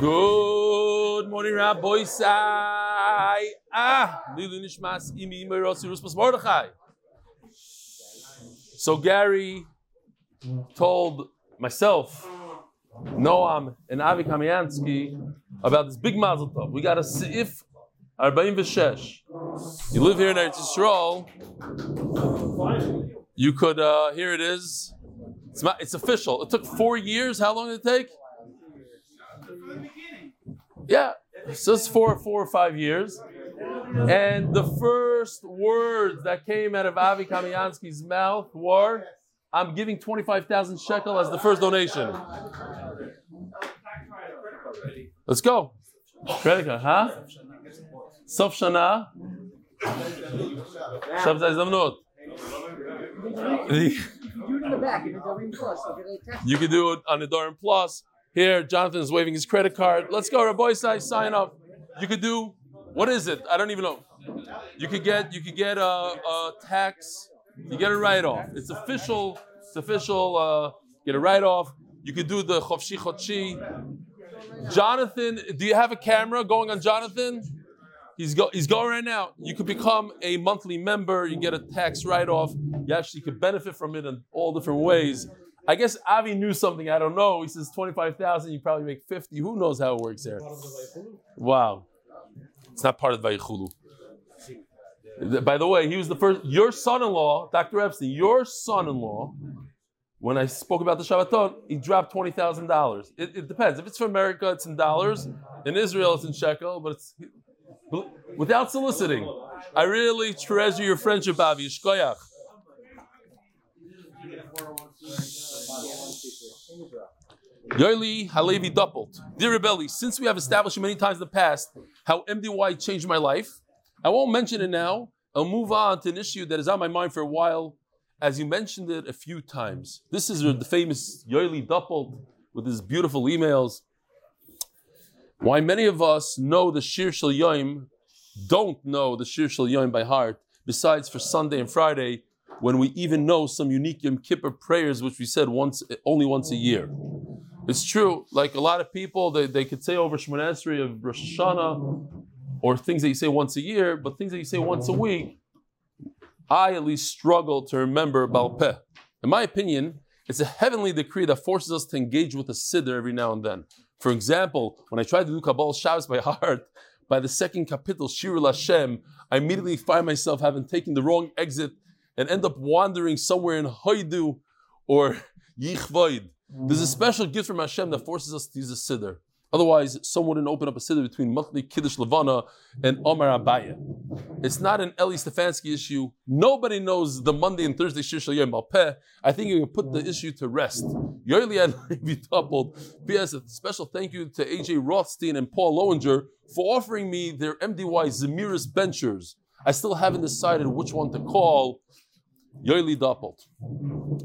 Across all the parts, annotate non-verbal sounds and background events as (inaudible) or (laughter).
Good morning, Rabbi Sai. Ah, Imi Mordechai. So Gary told myself, Noam, and Avi Kamiansky about this big mazel tov. We got a Seif Arba'im V'Shesh. You live here in Eretz Yisrael. You could, uh, here it is. It's, it's official. It took four years. How long did it take? Yeah, so it's four, four or five years. And the first words that came out of Avi Kamiansky's mouth were, I'm giving 25,000 shekel as the first donation. Let's go. Credit card, huh? Sof Shana. You can do it on the Doran Plus. Here, Jonathan is waving his credit card. Let's go, Rabbi Sai, sign up. You could do, what is it? I don't even know. You could get, you could get a, a tax. You get a write-off. It's official. It's official. Uh, get a write-off. You could do the chofshi chotchi. Jonathan, do you have a camera going on Jonathan? He's, go, he's going right now. You could become a monthly member. You get a tax write-off. You actually could benefit from it in all different ways. I guess Avi knew something. I don't know. He says twenty-five thousand. You probably make fifty. Who knows how it works there? Wow, it's not part of the Vayichulu. By the way, he was the first. Your son-in-law, Dr. Epstein, your son-in-law. When I spoke about the Shabbaton, he dropped twenty thousand dollars. It depends. If it's from America, it's in dollars. In Israel, it's in shekel. But it's without soliciting. I really treasure your friendship, Avi. Shkoyach. Yoeli Halevi Doppelt. Dear Rebelli, since we have established many times in the past how MDY changed my life, I won't mention it now. I'll move on to an issue that is on my mind for a while, as you mentioned it a few times. This is the famous Yoeli Doppelt with his beautiful emails. Why many of us know the Shir Shel Yom, don't know the Shir Shel Yom by heart, besides for Sunday and Friday, when we even know some unique Yom Kippur prayers, which we said once, only once a year. It's true, like a lot of people, they, they could say over Shemona Esrei of Rosh Hashanah, or things that you say once a year, but things that you say once a week, I at least struggle to remember Baal Peh. In my opinion, it's a heavenly decree that forces us to engage with the Siddur every now and then. For example, when I try to do Kabbalah Shabbos by (laughs) heart, by the second capital, Shirul Hashem, I immediately find myself having taken the wrong exit and end up wandering somewhere in Haidu or (laughs) Yichvoid. There's a mm. special gift from Hashem that forces us to use a siddur. Otherwise, someone wouldn't open up a siddur between monthly Kiddush Levana and Omar Abaya. It's not an Eli Stefansky issue. Nobody knows the Monday and Thursday Shir Shel Yom Balpeh. I think you can put the mm. issue to rest. Yoeli be Doppelt. P.S. A special thank you to A.J. Rothstein and Paul Lowinger for offering me their MDY Zemiris benchers. I still haven't decided which one to call. Yoeli Doppelt.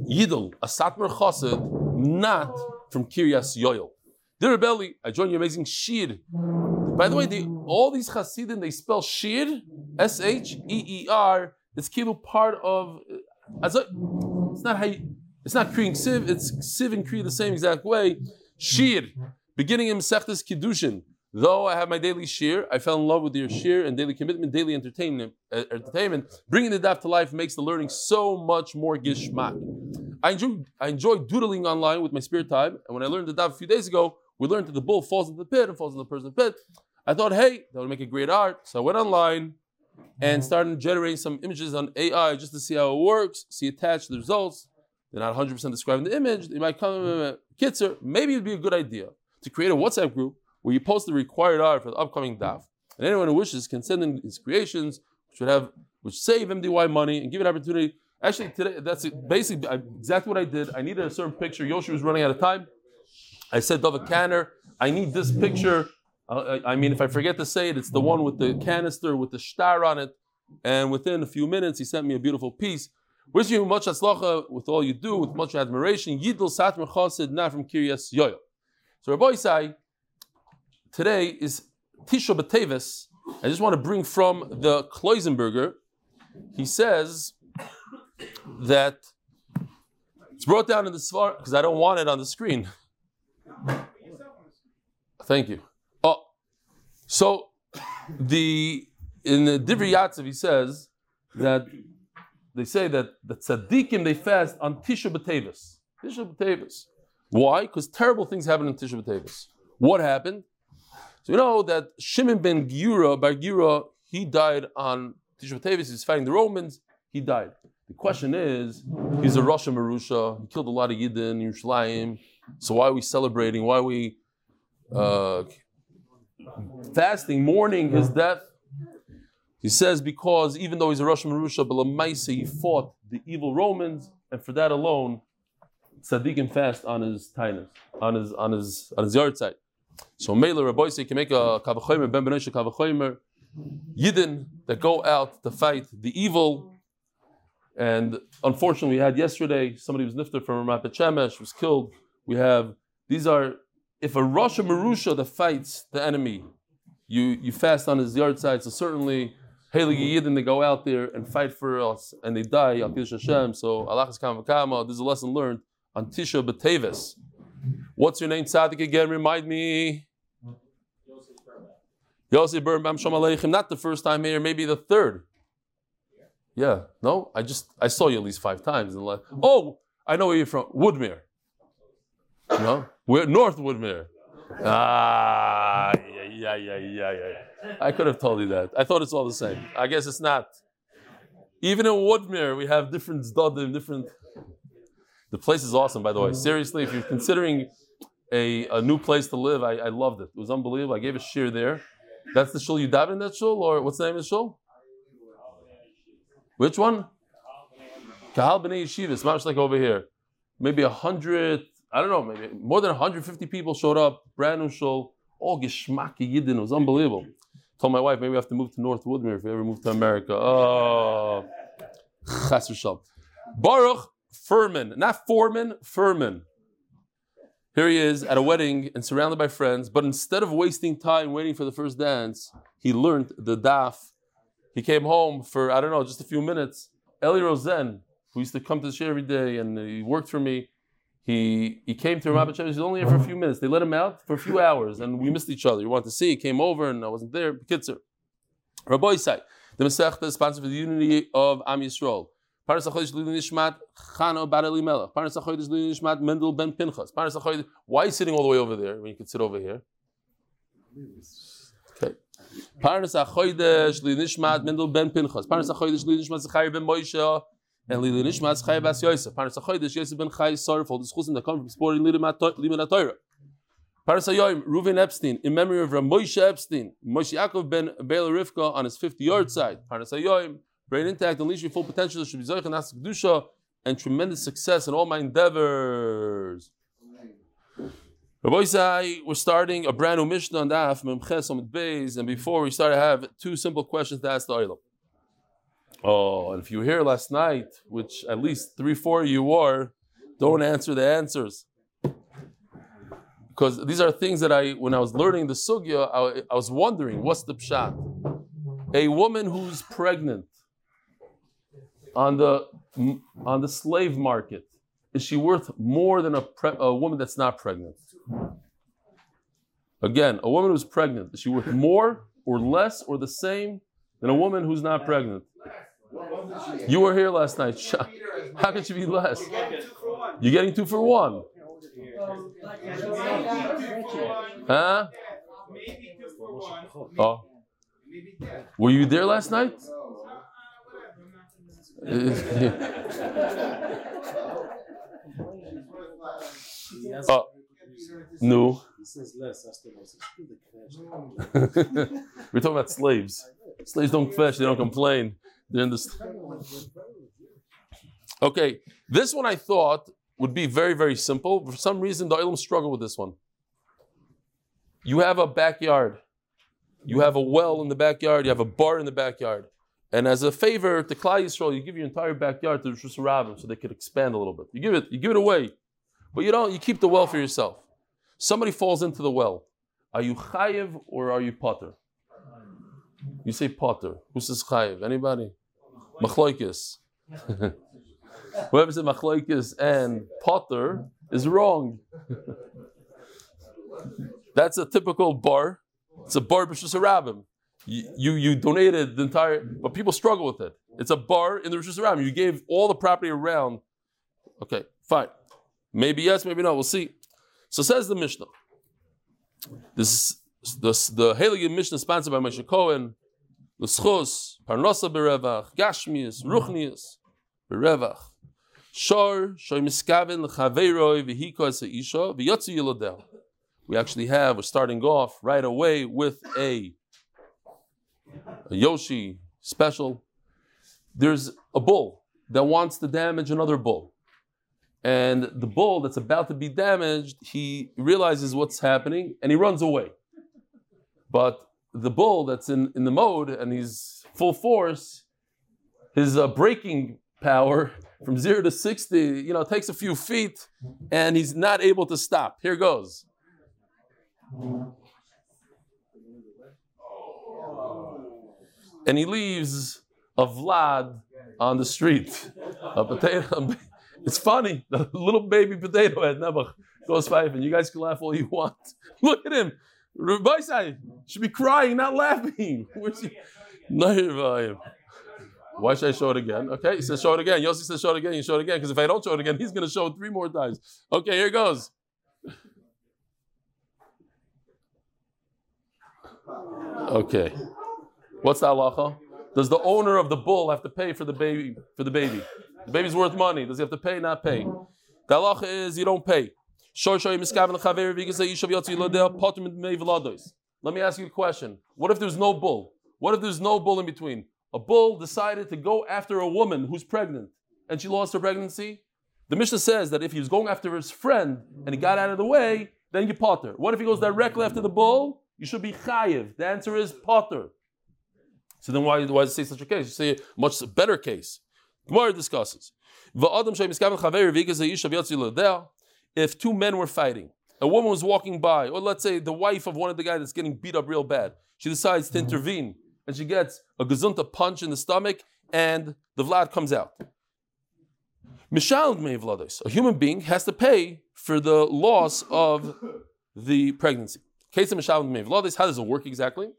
Yidel, a Satmar Chassid, not from Kiryas Yoel. Dear Rebelli, I join your amazing Shir. By the way, they, all these Chassidim, they spell Shir, S H E E R. It's kilo part of. Uh, as a, it's not how you, it's not Kriya Siv, it's Siv and Kriya the same exact way. Shir, beginning in Sechtes Kiddushin. Though I have my daily shir, I fell in love with your shir and daily commitment, daily entertainment. Uh, entertainment. Bringing the daf to life makes the learning so much more gishmak. I enjoy, I enjoy doodling online with my spare time, and when I learned the daf a few days ago, we learned that the bull falls into the pit and falls into the person's pit. I thought, hey, that would make a great art. So I went online and started generating some images on AI just to see how it works, see attached the results. They're not 100% describing the image. They might come, Kitzer, maybe it'd be a good idea to create a WhatsApp group where you post the required art for the upcoming daf. And anyone who wishes can send in his creations, which would have, which save MDY money and give an opportunity. Actually, today that's basically exactly what I did. I needed a certain picture. Yoshi was running out of time. I said, David Canner, I need this picture. Uh, I mean, if I forget to say it, it's the one with the canister with the star on it. And within a few minutes, he sent me a beautiful piece. Wishing you much atzlacha with all you do, with much admiration. Yidl Satmar Chosid, not from Kiryas Yoyo. So Rabbi Isai, today is Tisha B'Tevis. I just want to bring from the Kloisenberger. He says that it's brought down in the Svar because I don't want it on the screen. Thank you. Oh, so the in the Divri Yatzav he says that they say that the tzaddikim they fast on Tisha B'Tevis. Tisha B'Tevis. Why? Because terrible things happen in Tisha B'Tevis. What happened? So you know that Shimon ben Gura, Bar Gura, he died on Tisha B'Tevis. He's fighting the Romans. He died. The question is, he's a Rosh Marusha. He killed a lot of Yidden Yerushalayim. So why are we celebrating? Why are we uh, fasting, mourning his death? He says because even though he's a Rosh Marusha, Balamaisa, he fought the evil Romans, and for that alone, tzaddikim fast on his tainus, on his on his on his yartzeit. So Mela Rabbi can make a kavachomer ben benosha kavachomer yidden that go out to fight the evil. And unfortunately, we had yesterday somebody was nifter from Ramat Shemesh was killed. We have these are if a Rosh Marusha that fights the enemy, you you fast on his yartzeit. So certainly Haley Yidden, they go out there and fight for us and they die. So Allah is is a lesson learned on Tisha B'Tevis. What's your name, Tzaddik again? Remind me. Yosef Birnbaum Shalom Aleichem. Not the first time here, maybe the third. Yeah, no, I just I saw you at least five times in the last. Oh, I know where you're from. Woodmere. No, we're North Woodmere. Ah, yeah, yeah, yeah, yeah. yeah. I could have told you that. I thought it's all the same. I guess it's not. Even in Woodmere, we have different zdadim, different. The place is awesome, by the way. Mm-hmm. Seriously, if you're considering a, a new place to live, I, I loved it. It was unbelievable. I gave a shear there. That's the shul you dive in that shul, or what's the name of the shul? Which one? Kahal B'nai Yeshiva. It's much like over here. Maybe a hundred, I don't know, maybe more than 150 people showed up, brand new shul all geschmacky Yidden. It was unbelievable. Told my wife, maybe I have to move to North Woodmere if we ever move to America. Oh, Chas Baruch Furman, not Foreman, Furman. Here he is at a wedding and surrounded by friends, but instead of wasting time waiting for the first dance, he learned the daf. He came home for, I don't know, just a few minutes. Eli Rosen, who used to come to the share every day and he worked for me, he he came to Rabbi He was only here for a few minutes. They let him out for a few hours, and we missed each other. He wanted to see. He came over, and I wasn't there. Kitzer. Rabbi Isai, the Masechta is sponsored for the unity of Am Yisrael. Paras Achodesh Lili Nishmat Chano Bar Elimelech. Paras Achodesh Lili Nishmat Mendel Ben Pinchas. Paras Achodesh. Why are you sitting all the way over there when you could sit over here? Okay. Paras Achodesh Lili Nishmat Mendel Ben Pinchas. Paras Achodesh Lili Nishmat Zechariah Ben Moshe and Lili Nishmas Chay Bas Yosef. Paras Achoydish Yosef ben Chaya Sara. The schools that come from sporting Liman Torah. Paras Ayoim Reuven Epstein in memory of Rav Moshe Epstein, Moshe Yaakov ben Bela Rivka on his 50 yartzeit. Paras Ayoim brain intact, unleash your full potential. Should be Zoich and and tremendous success in all my endeavors. Rabbi we're starting a brand new Mishnah on Daf Memches Omid Beis, and before we start, I have two simple questions to ask the Oilam. Oh, and if you were here last night, which at least three, four of you were, don't answer the answers. Because these are things that I, when I was learning the sugya, I, I was wondering, what's the pshat? A woman who's pregnant on the on the slave market, is she worth more than a, pre, a woman that's not pregnant? Again, a woman who's pregnant, is she worth more or less or the same than a woman who's not pregnant? You were here last night. How could she be less? You're getting two for one. Huh? Oh. Were you there last night? Oh. No. (laughs) We're talking about slaves. Slaves don't fetch, they don't complain. In this. Okay, this one I thought would be very, very simple. For some reason, the Olam struggle with this one. You have a backyard. You have a well in the backyard. You have a bar in the backyard. And as a favor to Klal Yisrael, you give your entire backyard to the Rabbim so they could expand a little bit. You give it, you give it away, but you don't. You keep the well for yourself. Somebody falls into the well. Are you chayiv or are you potter? You say potter. Who says chayiv? Anybody? Machloikis. (laughs) Whoever said machloikis and potter is wrong. (laughs) That's a typical bar. It's a bar b'shus. You, you you donated the entire, but people struggle with it. It's a bar in the Rishus Harabim. You gave all the property around. Okay, fine. Maybe yes, maybe no. We'll see. So says the Mishnah. This this the Heilige Mishnah sponsored by Moshe Cohen. L'schos parnosa berevach gashmius ruchnius berevach shor shoy miskaven l'chaveiroi v'hiko es isha v'yotzi yilodel. We actually have, we're starting off right away with a, a Yoshi special. There's a bull that wants to damage another bull. And the bull that's about to be damaged, he realizes what's happening and he runs away. But the bull that's in, in the mode and he's full force, his uh, braking power from zero to 60, you know, takes a few feet and he's not able to stop. Here goes. And he leaves a Vlad on the street. A potato. (laughs) It's funny. The little baby potato head Nebuch goes five, and you guys can laugh all you want. (laughs) Look at him. Rabbi should be crying, not laughing. (laughs) Where's he? Why should I show it again? Okay, he says show it again. Yossi says show it again. You show it again because if I don't show it again, he's going to show it three more times. Okay, here it goes. Okay. What's the halacha? Does the owner of the bull have to pay for the baby? For the baby, the baby's worth money. Does he have to pay? Not pay. The halacha is you don't pay. Let me ask you a question. What if there's no bull? What if there's no bull in between? A bull decided to go after a woman who's pregnant and she lost her pregnancy. The Mishnah says that if he was going after his friend and he got out of the way, then you potter. What if he goes directly after the bull? You should be chayiv. The answer is potter. So then why, why say such a case? You say a much better case. Gemara discusses. If two men were fighting, a woman was walking by, or let's say the wife of one of the guys that's getting beat up real bad, she decides to intervene and she gets a gazunta punch in the stomach and the vlad comes out. A human being has to pay for the loss of the pregnancy. Case of how does it work exactly?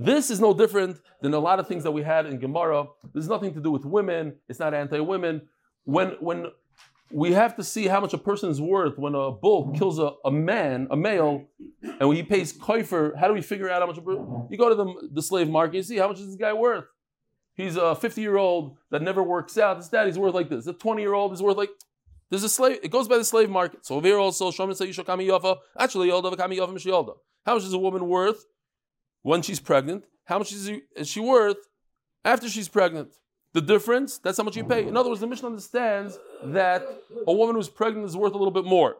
This is no different than a lot of things that we had in Gemara. There's nothing to do with women. It's not anti-women. When when we have to see how much a person is worth when a bull kills a, a man, a male, and when he pays koifer, how do we figure out how much a You go to the, the slave market, you see how much is this guy worth? He's a 50 year old that never works out. His daddy's worth like this. A 20 year old is worth like there's a slave. It goes by the slave market. So over here also, Shomin Sayisha Kami Yafa. Actually, Yolda Kami Yafa. How much is a woman worth when she's pregnant? How much is she worth after she's pregnant? The difference, that's how much you pay. In other words, the mission understands that a woman who's pregnant is worth a little bit more.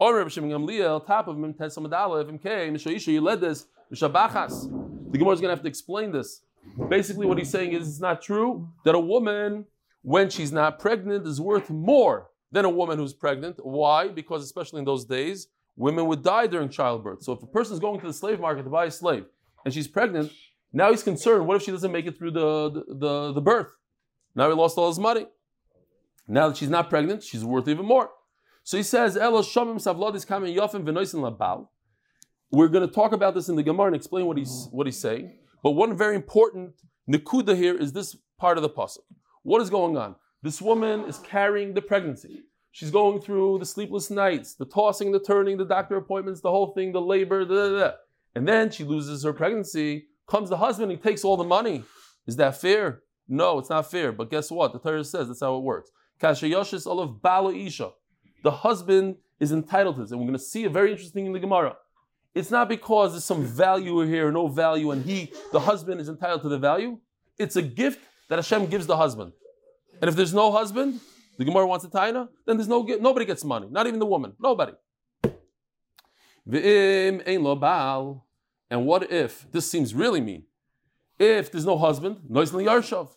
Top of him, you led this. The Gemara is going to have to explain this. Basically, what he's saying is it's not true that a woman, when she's not pregnant, is worth more than a woman who's pregnant. Why? Because especially in those days, women would die during childbirth. So if a person is going to the slave market to buy a slave and she's pregnant, now he's concerned, what if she doesn't make it through the, the, the, the birth? Now he lost all his money. Now that she's not pregnant, she's worth even more. So he says, Elo Shomim Savlodis Kamen Yofim Venoisin Labal. We're going to talk about this in the Gemara and explain what he's, what he's saying. But one very important nikuda here is this part of the pasuk. What is going on? This woman is carrying the pregnancy. She's going through the sleepless nights, the tossing, the turning, the doctor appointments, the whole thing, the labor, da, da, da. And then she loses her pregnancy. Comes the husband, he takes all the money. Is that fair? No, it's not fair. But guess what? The Torah says that's how it works. Kashayoshis olav bala isha. The husband is entitled to this, and we're going to see a very interesting thing in the Gemara. It's not because there's some value here, no value, and he, the husband, is entitled to the value. It's a gift that Hashem gives the husband. And if there's no husband, the Gemara wants a taina, then there's no nobody gets money, not even the woman, nobody. And what if this seems really mean? If there's no husband, noisli yarshav.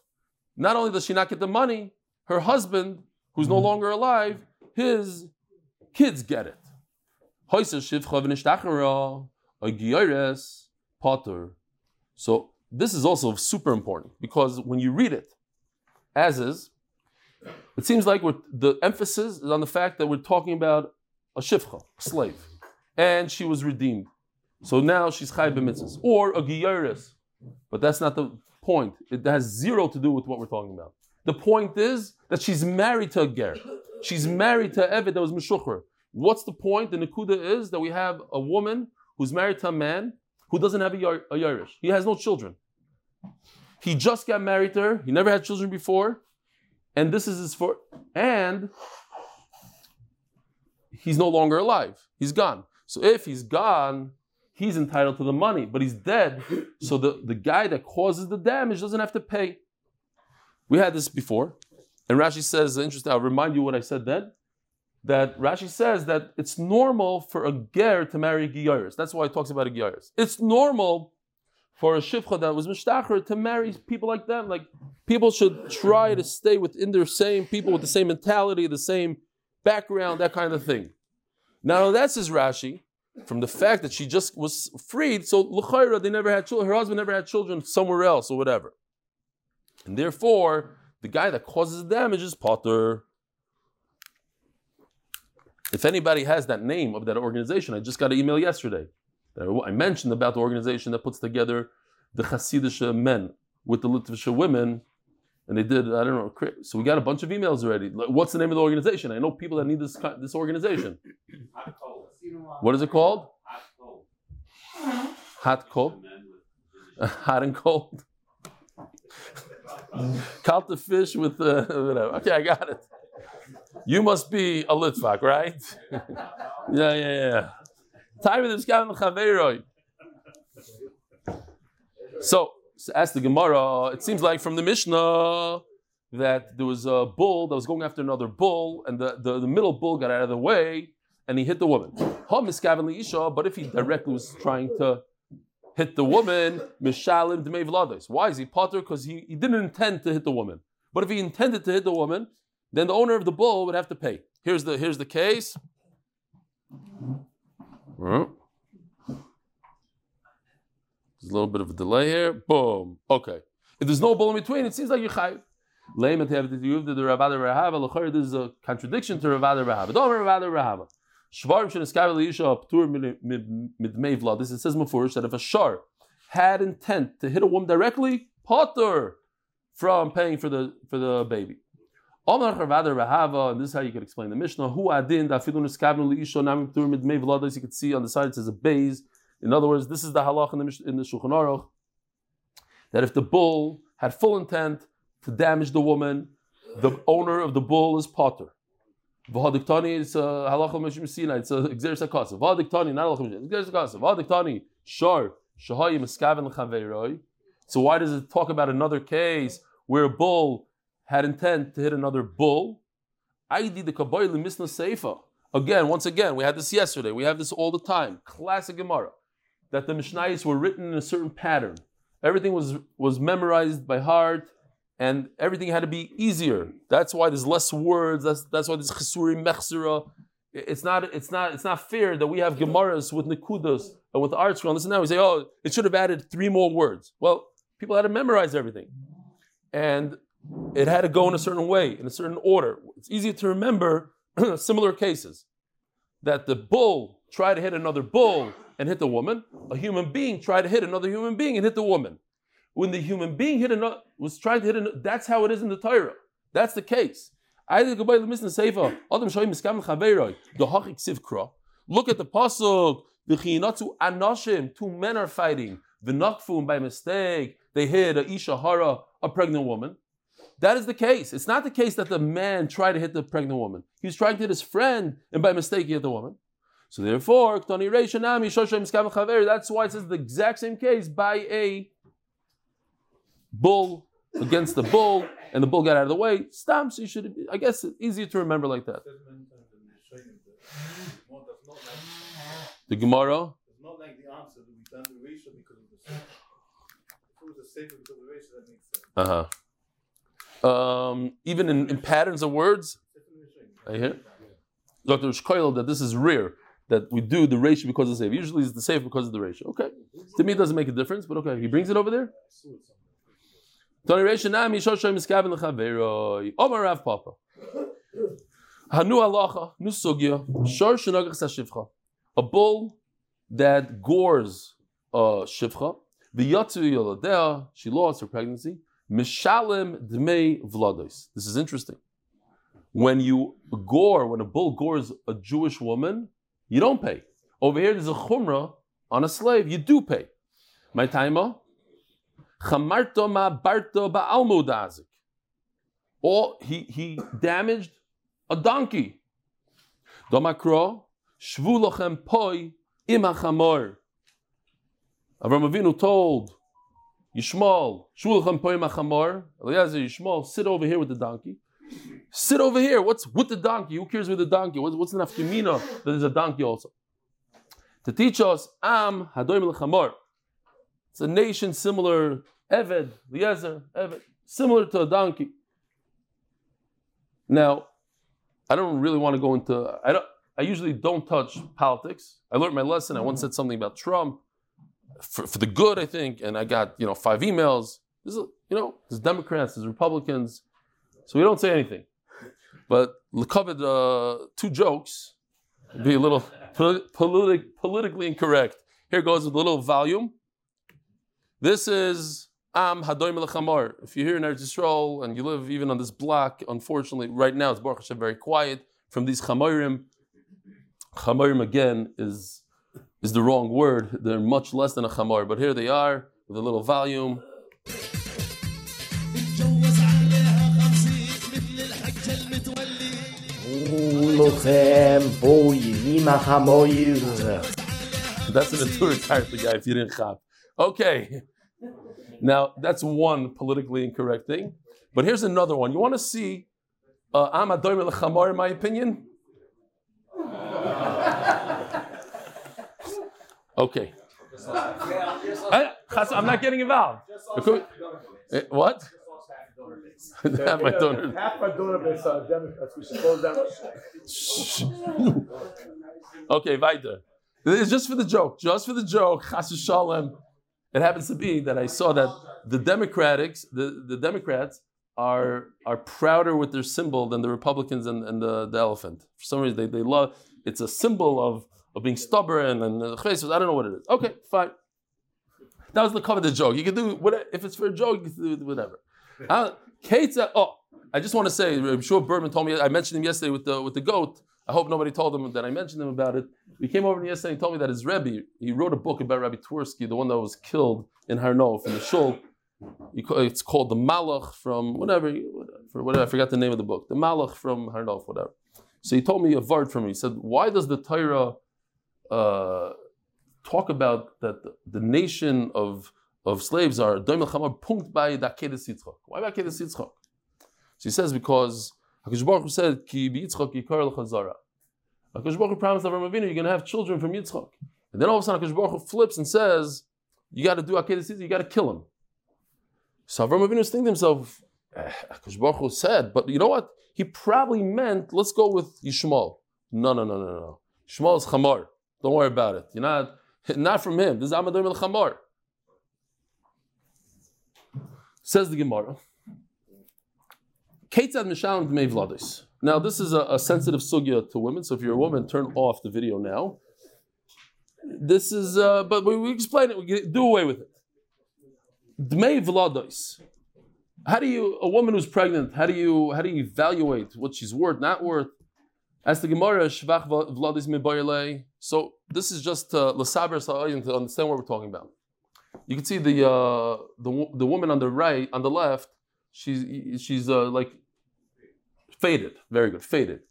Not only does she not get the money, her husband, who's no longer alive, his kids get it. So this is also super important because when you read it, as is, it seems like the emphasis is on the fact that we're talking about a shifcha, slave. And she was redeemed. So now she's chai b'mitzvahs. Or a giyaris. But that's not the point. It has zero to do with what we're talking about. The point is that she's married to a ger. She's married to Eved that was Meshuchra. What's the point? The Nakuda is that we have a woman who's married to a man who doesn't have a, Yarish. He has no children. He just got married to her. He never had children before. And this is his for and he's no longer alive. He's gone. So if he's gone, he's entitled to the money, but he's dead. So the, the guy that causes the damage doesn't have to pay. We had this before. And Rashi says, interesting, I'll remind you what I said then. That Rashi says that it's normal for a ger to marry a giyaris. That's why he talks about a giyaris. It's normal for a shivcha that was mishtacher to marry people like them. Like people should try to stay within their same people with the same mentality, the same background, that kind of thing. Now that's his Rashi from the fact that she just was freed. So l'chayra, they never had children. Her husband never had children somewhere else or whatever, and therefore the guy that causes the damage is Potter. If anybody has that name of that organization, I just got an email yesterday. I mentioned about the organization that puts together the Hasidic men with the Litvish women, and they did I don't know. So we got a bunch of emails already. Like, what's the name of the organization? I know people that need this this organization. What is it called? Hot cold. Hot (laughs) and cold. Caught the fish with the whatever. Okay, I got it. You must be a Litvak, right? (laughs) yeah, yeah, yeah. Time of the So, as the Gemara, it seems like from the Mishnah that there was a bull that was going after another bull, and the, the, the middle bull got out of the way, and he hit the woman. But if he directly was trying to hit the woman, mishalim dmei vlados. Why is he potter? Because he, he didn't intend to hit the woman. But if he intended to hit the woman, then the owner of the bull would have to pay. Here's the here's the case. Hmm? There's a little bit of a delay here. Boom. Okay. If there's no bull in between, it seems like you're chayiv. This is a contradiction to Rav Ada bar Ahava. Don't Rav Ada bar Ahava. Shvarim sheneskav leisha ptur midmei This it says mufurish that if a shar had intent to hit a woman directly, potter from paying for the for the baby. Omar Rav Ada bar Ahava, and this is how you could explain the Mishnah. Who adin da filun eskavnu leisha namim ptur midmei vlad. As you can see on the side, it says a base. In other words, this is the halach in the in the Shulchan Aruch that if the bull had full intent to damage the woman, the owner of the bull is potter. V'hadiktani is halacha mishum sinai. It's exeris hakasa. V'hadiktani not halacha mishum. Exeris hakasa. V'hadiktani shar shahayim eskaven l'chaveiroi. So why does it talk about another case where a bull had intent to hit another bull? Aidi the kaboy misna seifa. Again, once again, we had this yesterday. We have this all the time. Classic Gemara. That the Mishnayos were written in a certain pattern. Everything was, was memorized by heart and everything had to be easier. That's why there's less words. That's, that's why there's chesuri mechsira. It's not, it's, not, it's not fair that we have gemaras with nikudas and with ArtScroll. Listen now, we say, oh, it should have added three more words. Well, people had to memorize everything. And it had to go in a certain way, in a certain order. It's easier to remember (clears throat) similar cases. That the bull tried to hit another bull and hit the woman. A human being tried to hit another human being and hit the woman when the human being hit another, was trying to hit another, that's how it is in the Torah. That's the case. Oh, Look at the pasuk. Two men are fighting. V'nakfum by mistake. They hit a isha hara, a pregnant woman. That is the case. It's not the case that the man tried to hit the pregnant woman. He was trying to hit his friend, and by mistake he hit the woman. So therefore, that's why it says the exact same case by a bull against the bull, and the bull got out of the way. Stamps, you should, I guess, it's easier to remember like that. The Gemara. It's not like the answer we done the ratio because of the If it was a safer because of the ratio, that makes sense. Uh huh. Um, even in, in patterns of words. I hear. Dr. Shkoil that this is rare that we do the ratio because of the safe. Usually it's the safe because of the ratio. Okay. To me it doesn't make a difference, but okay. He brings it over there. Tony Reishanami Shoshim Miskavin Lechaveroi. Omar Rav Papa. Hanu Alacha, Nu Shor Sashivcha. a bull that gores a shivcha, v'yatzu yoladea, she lost her pregnancy, mishalim dmei vlados. This is interesting. When you gore, when a bull gores a Jewish woman, you don't pay. Over here, there's a chumrah on a slave, you do pay. My timer, chamarto ma barto ba'almudazik. Or he, he damaged a donkey. Domakro, shvu lochem poi ima chamor. Avram Avinu told Yishmael, shvu lochem poi ima chamor. Eliezer, Yishmael, sit over here with the donkey. Sit over here. What's with the donkey? Who cares with the donkey? What's, what's the nafkamina that there's a donkey also? To teach us, Am hadoim lechamor. It's a nation similar, Eved, Eliezer, Eved, similar to a donkey. Now, I don't really want to go into. I don't. I usually don't touch politics. I learned my lesson. I once said something about Trump for, for the good, I think, and I got you know five emails. This is, you know, there's Democrats, there's Republicans, so we don't say anything. But covered uh, two jokes, be a little politi- politically incorrect. Here goes with a little volume. This is Am Hadoim Lechamar. If you're here in Eretz Yisrael and you live even on this block, unfortunately, right now it's Baruch Hashem very quiet from these Chamorim. Chamorim again is is the wrong word. They're much less than a Chamor, but here they are with a little volume. Mochem, boy, That's an tour guy if You didn't have. Okay. Now, that's one politically incorrect thing. But here's another one. You want to see uh, I'm a doyel Melchamor, in my opinion? Okay. I, am not getting involved. Eh, what? (laughs) Half my donor. Half my donor base are Democrats. We should close down. (laughs) okay, weiter. It's just for the joke. Just for the joke. Chas Shalom. It happens to be that I saw that the Democrats, the, the Democrats are are prouder with their symbol than the Republicans and, and the, the elephant. For some reason, they, they love it's a symbol of, of being stubborn and uh, I don't know what it is. Okay, fine. That was the cover of the joke. You can do whatever if it's for a joke, you can do whatever. Uh, Said, "Oh, I just want to say, I'm sure Berman told me. I mentioned him yesterday with the with the goat. I hope nobody told him that I mentioned him about it. He came over yesterday and told me that his Rebbe, he wrote a book about Rabbi Twersky, the one that was killed in Har Nof from the shul. It's called the Malach from whatever, for whatever. I forgot the name of the book. The Malach from Har Nof, whatever. So he told me a word from me. He said, "Why does the Torah uh, talk about that the, the nation of of slaves are doim chamar punkt by the akedes yitzchak. Why by akedes yitzchak? So he says because Hakadosh Baruch Hu said ki yitzchak yikar lechazara. Hakadosh Baruch Hu promised Avram Avinu you're going to have children from Yitzchak, and then all of a sudden Hakadosh Baruch Hu flips and says you got to do akedes yitzchak, you got to kill him. So Avram Avinu is thinking to himself, eh, Hakadosh Baruch Hu said, but you know what? He probably meant let's go with Yishmael. No, no, no, no, no. Shmuel is chamar. Don't worry about it. You're not (laughs) not from him. This is Amadim el Chamar. Says the Gemara. Ketzad Mishalim Dmei Vladis. Now, this is a, a, sensitive sugya to women, so if you're a woman, turn off the video now. This is, uh, but we, we explain it, we get, do away with it. Dmei Vladis. How do you, a woman who's pregnant, how do you, how do you evaluate what she's worth, not worth? As the Gemara, Shvach Vladis Mebayale. So this is just uh, to understand what we're talking about. You can see the uh, the the woman on the right, on the left. She's she's uh, like faded. Very good, faded.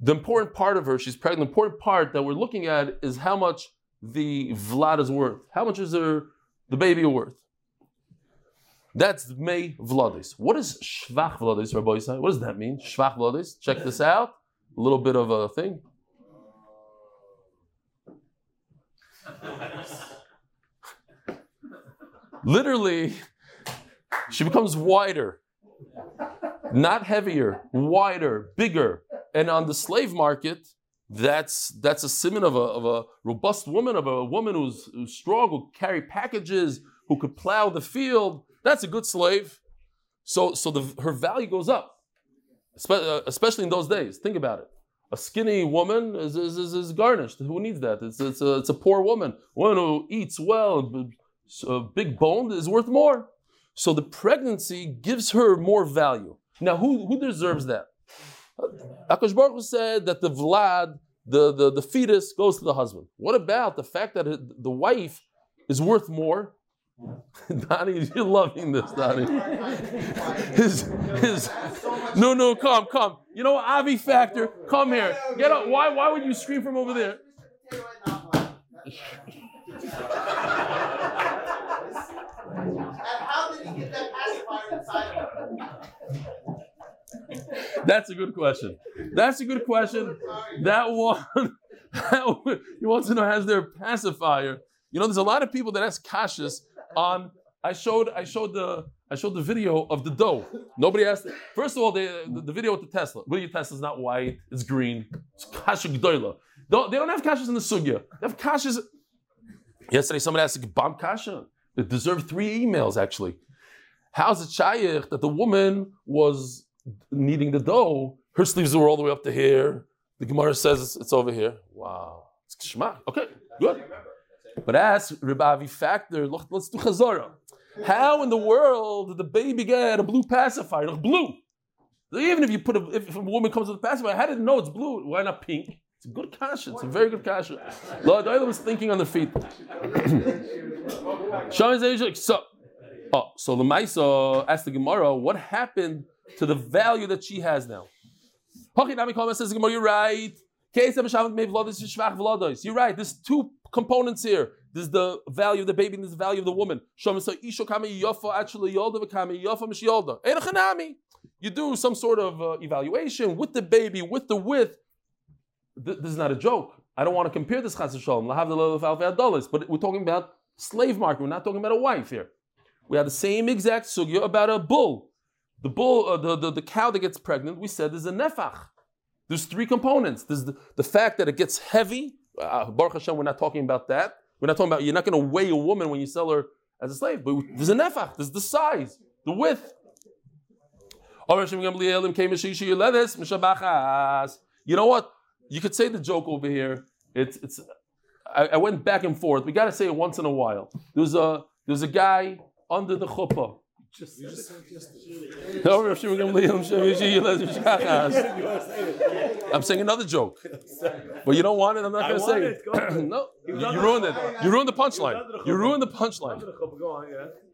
The important part of her, she's pregnant. The important part that we're looking at is how much the vlad is worth. How much is her the baby worth? That's May Vladis. What is Shvach Vladis, Rabbi Yisrael? What does that mean? Shvach Vladis. Check this out. A little bit of a thing. (laughs) Literally, she becomes wider, not heavier, wider, bigger. And on the slave market, that's that's a simon of a, of a robust woman, of a woman who's, who's strong, who carry packages, who could plow the field. That's a good slave. So, so the, her value goes up, uh, especially in those days. Think about it. A skinny woman is, is, is, is garnished. Who needs that? It's, it's, a, it's a poor woman. One who eats well, b- a uh, big bone is worth more. So the pregnancy gives her more value. Now, who, who deserves that? Uh, Akash Baruch Hu said that the Vlad, the, the, the fetus, goes to the husband. What about the fact that the wife is worth more? (laughs) Donnie, you're loving this, Donnie. His, his, no, no, come, come. You know, what, Avi Factor, come here. Get up. Why, why would you scream from over there? (laughs) That's a good question. That's a good question. That one, (laughs) that one, he wants to know has their pacifier. You know, there's a lot of people that ask kashas on. I showed, I showed the, I showed the video of the dough. Nobody asked. First of all, the, the video with the Tesla. Your Tesla's not white; it's green. It's kasha gdoila. Don't, they don't have kashas in the sugya. They have kashas. Yesterday, somebody asked bomb kasha. It deserved three emails actually. How's it shaykh that the woman was kneading the dough? Her sleeves were all the way up to here. The Gemara says it's, it's over here. Wow, it's shema. Okay, good. But ask Rabbi Factor. Let's do chazara. How in the world did the baby get a blue pacifier? Look, blue. Even if you put a, if a woman comes with a pacifier, how did it know it's blue? Why not pink? It's a good kasha. It's a very good kasha. Lord, the was thinking on the feet. (clears throat) Shah so, oh, so the Maisa asked the Gemara, what happened to the value that she has now? Says Gemara, you're right. You're right. There's two components here. There's the value of the baby and there's the value of the woman. You do some sort of uh, evaluation with the baby, with the width. Th- this is not a joke. I don't want to compare this but we're talking about slave market. We're not talking about a wife here. We have the same exact sugya about a bull. The bull, uh, the, the, the cow that gets pregnant, we said is a nefach. There's three components. There's the, the fact that it gets heavy. Uh, Baruch Hashem, we're not talking about that. We're not talking about, you're not going to weigh a woman when you sell her as a slave. But there's a nefach. There's the size, the width. You know what? You could say the joke over here. It's, it's, I, I went back and forth. We got to say it once in a while. There was a, there was a guy under the chuppah. (laughs) I'm saying another joke. (laughs) But you don't want it, I'm not going to say it. (clears throat) no, you, you ruined it. You ruined the punchline. You ruined the punchline.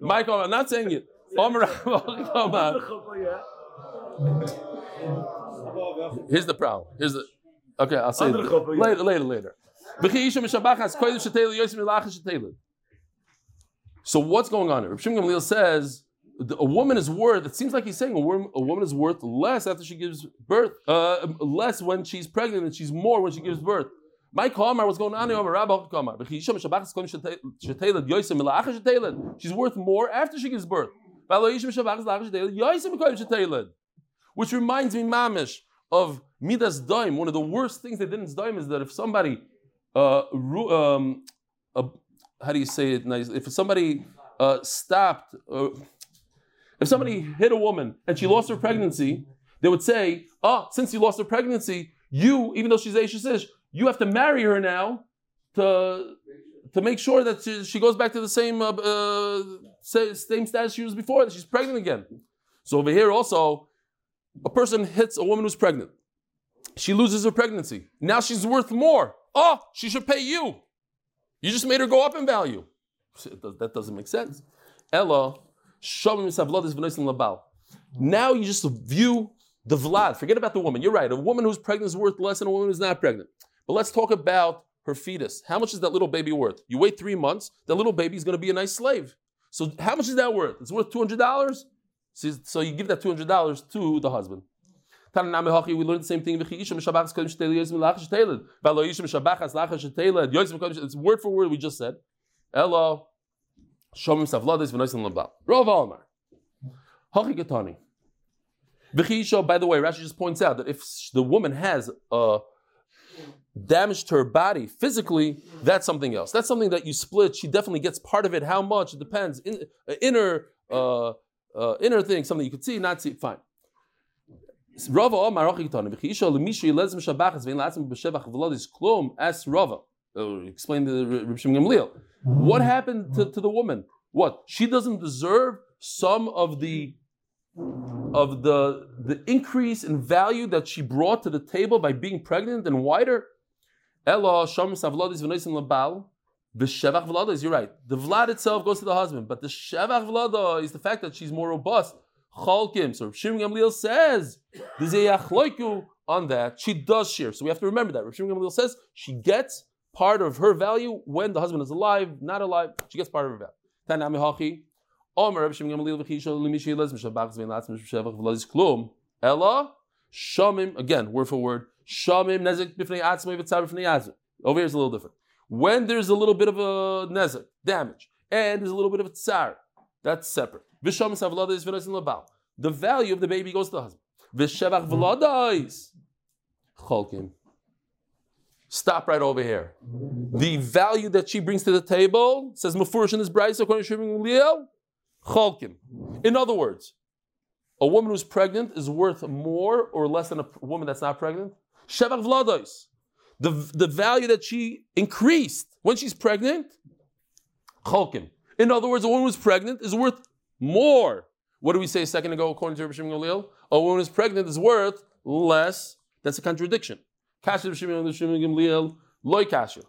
Michael, I'm not saying it. (laughs) Here's the problem. Here's the. Okay, I'll say it later, later, later. So what's going on here? Shimon Gamliel says a woman is worth. It seems like he's saying a woman, is worth less after she gives birth, uh, less when she's pregnant, and she's more when she gives birth. My Kamar was going on here. She's worth more after she gives birth. Which reminds me, Mamish, of Midas Daim. One of the worst things they did in Daim is that if somebody, uh, um, uh, how do you say it nicely? If somebody uh, stopped, uh, if somebody hit a woman and she lost her pregnancy, they would say, "Oh, since you lost her pregnancy, you, even though she's Ashish, you have to marry her now to to make sure that she, she goes back to the same uh, uh, same status she was before, that she's pregnant again." So over here also, a person hits a woman who's pregnant. She loses her pregnancy. Now she's worth more. Oh, she should pay you. You just made her go up in value. That doesn't make sense. Ella. Now you just view the vlad. Forget about the woman. You're right. A woman who's pregnant is worth less than a woman who's not pregnant. But let's talk about her fetus. How much is that little baby worth? You wait three months, that little baby is going to be a nice slave. So how much is that worth? It's worth two hundred dollars. So so you give that two hundred dollars to the husband. Tananami Hachi, we learned the same thing. V'chi isha m'shabachas kodem shetele yosem lachas sheteled. V'alo isha m'shabachas lachas sheteled. Yosem kodem It's word for word we just said. Elo shomim savlades v'noisim labal. Rov Almar. Hachi Katani. V'chi isha, by the way, Rashi just points out that if the woman has uh, damage to her body physically, that's something else. That's something that you split. She definitely gets part of it. How much? It depends. In, uh, inner, uh, uh, inner thing, something you could see, not see. Fine. Rava Omar Rochi Ketana, V'chisha l'misha yilezim shabachas ve'in la'atzim b'shevach v'lodis klum, as Rava. Uh, Explain the Reb Shimon Gamliel. What happened to, to the woman? What? She doesn't deserve some of the of the the increase in value that she brought to the table by being pregnant and wider. Ella sham savladis v'noisim labal. The shevach you're right. The vlad itself goes to the husband, but the shevach vlada is the fact that she's more robust. Chalkim. So Shimon Gamliel says the zeyachloiku on that she does share. So we have to remember that. Shimon Gamliel says she gets part of her value when the husband is alive, not alive. She gets part of her value. Ella shamim again word for word. Shamim azim. Over here is a little different. When there's a little bit of a nezek, damage, and there's a little bit of a tsar, that's separate. V'shamim savlada is v'nosin labal. The value of the baby goes to the husband. V'shevach v'ladais. Cholkim. Stop right over here. The value that she brings to the table says Mufurish in this bride, according to Gamliel, Cholkim. In other words, a woman who's pregnant is worth more or less than a woman that's not pregnant. Shevach vlados. The, the value that she increased when she's pregnant, cholkim. In other words, a woman who's pregnant is worth more. What did we say a second ago, according to Rabbi Gamliel? A woman who's pregnant is worth less. That's a contradiction. Kasha kasha.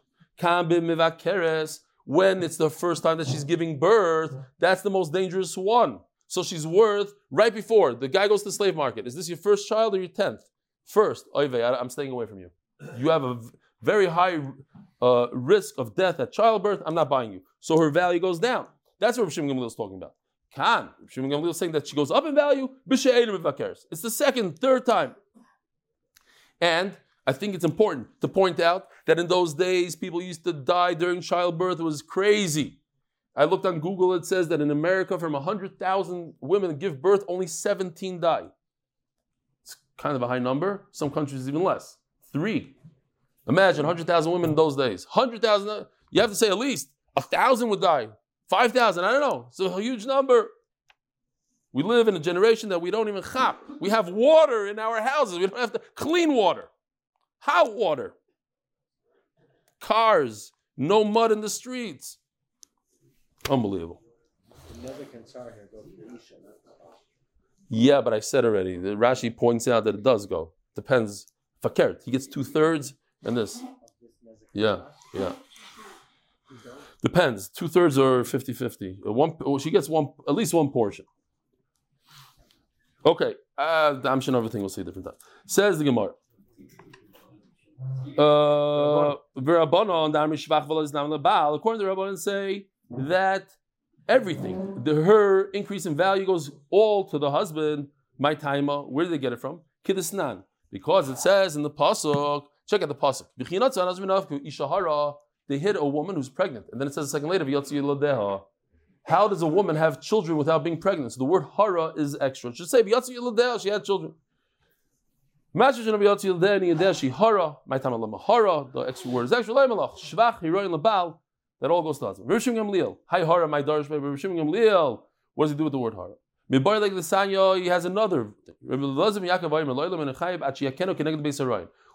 When it's the first time that she's giving birth, that's the most dangerous one. So she's worth right before the guy goes to the slave market. Is this your first child or your tenth? First, I'm staying away from you. You have a very high uh, risk of death at childbirth. I'm not buying you. So her value goes down. That's what Rav Shimon is talking about. Can Rav Shimon is saying that she goes up in value. It's the second, third time. And I think it's important to point out that in those days, people used to die during childbirth. It was crazy. I looked on Google, it says that in America, from 100,000 women give birth, only 17 die. It's kind of a high number. Some countries even less. Three. Imagine 100,000 women in those days. 100,000, you have to say at least a thousand would die. 5,000, I don't know. It's a huge number. We live in a generation that we don't even chop. We have water in our houses. We don't have to clean water, hot water, cars, no mud in the streets. Unbelievable. Yeah, but I said already. The Rashi points out that it does go. Depends. Fakert, he gets two thirds, and this. Yeah, yeah. Depends. Two thirds or 50 50. One, oh, she gets one, at least one portion. Okay, uh, I'm sure everything will say a different time. Says the Gemara. Uh. According to the Rabbanon, say that everything, the, her increase in value goes all to the husband. My timer, where did they get it from? Kidisnan. Because it says in the pasuk, check out the pasuk. They hit a woman who's pregnant, and then it says a second later. How does a woman have children without being pregnant? So the word hara is extra. It should say. She had children. V'yotzi yiladeha and yiladeha she hara. My time alama hara. The extra word is extra. Leimelach shvach hiroyin labal. That all goes to husband. Rishim Gamliel. Hi hara my darsh by Rishim Gamliel. What does he do with the word hara? Mibar like the Sanya, he has another.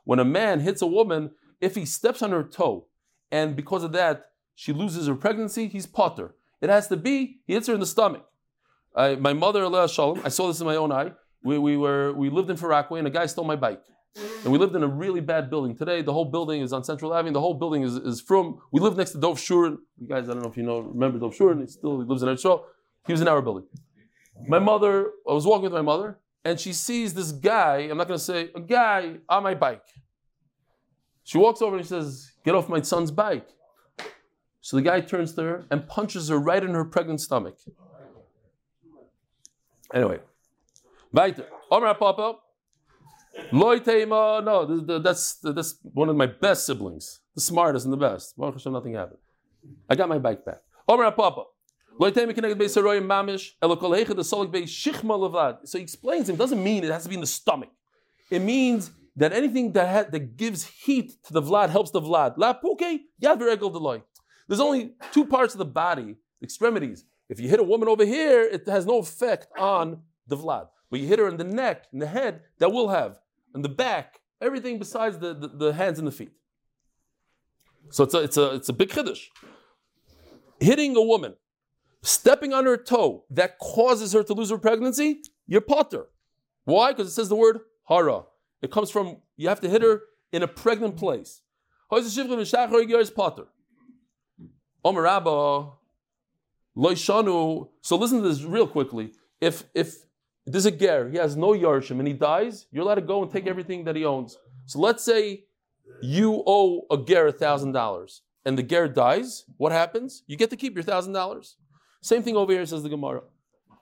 When a man hits a woman, if he steps on her toe, and because of that she loses her pregnancy, he's potter. It has to be he hits her in the stomach. I, my mother, Shalom, I saw this in my own eye. We, we were we lived in Far Rockaway, and a guy stole my bike. And we lived in a really bad building. Today, the whole building is on Central Avenue. The whole building is, is from. We live next to Dov Shurin. You guys, I don't know if you know, remember Dov Shurin. He still he lives in Eretz He was in our building. My mother, I was walking with my mother, and she sees this guy, I'm not going to say, a guy on my bike. She walks over and she says, Get off my son's bike. So the guy turns to her and punches her right in her pregnant stomach. Anyway, weiter. Omar Papa. Loy Tema, no, th- th- that's, that's one of my best siblings, the smartest and the best. Baruch Hashem, nothing happened. I got my bike back. Omar Papa. So he explains him, it doesn't mean it has to be in the stomach. It means that anything that, ha- that gives heat to the Vlad helps the Vlad. There's only two parts of the body, extremities. If you hit a woman over here, it has no effect on the Vlad. but you hit her in the neck, in the head, that will have, in the back, everything besides the, the, the hands and the feet. So it's a, it's a, it's a big chiddush. Hitting a woman, stepping on her toe, that causes her to lose her pregnancy, you're potter. Why? Because it says the word hara. It comes from, you have to hit her in a pregnant place. potter. Omer Loishanu. So listen to this real quickly. If if there's a ger, he has no yarshim, and he dies, you're allowed to go and take everything that he owns. So let's say you owe a ger a thousand dollars, and the ger dies. What happens? You get to keep your thousand dollars. Same thing over here says the Gemara.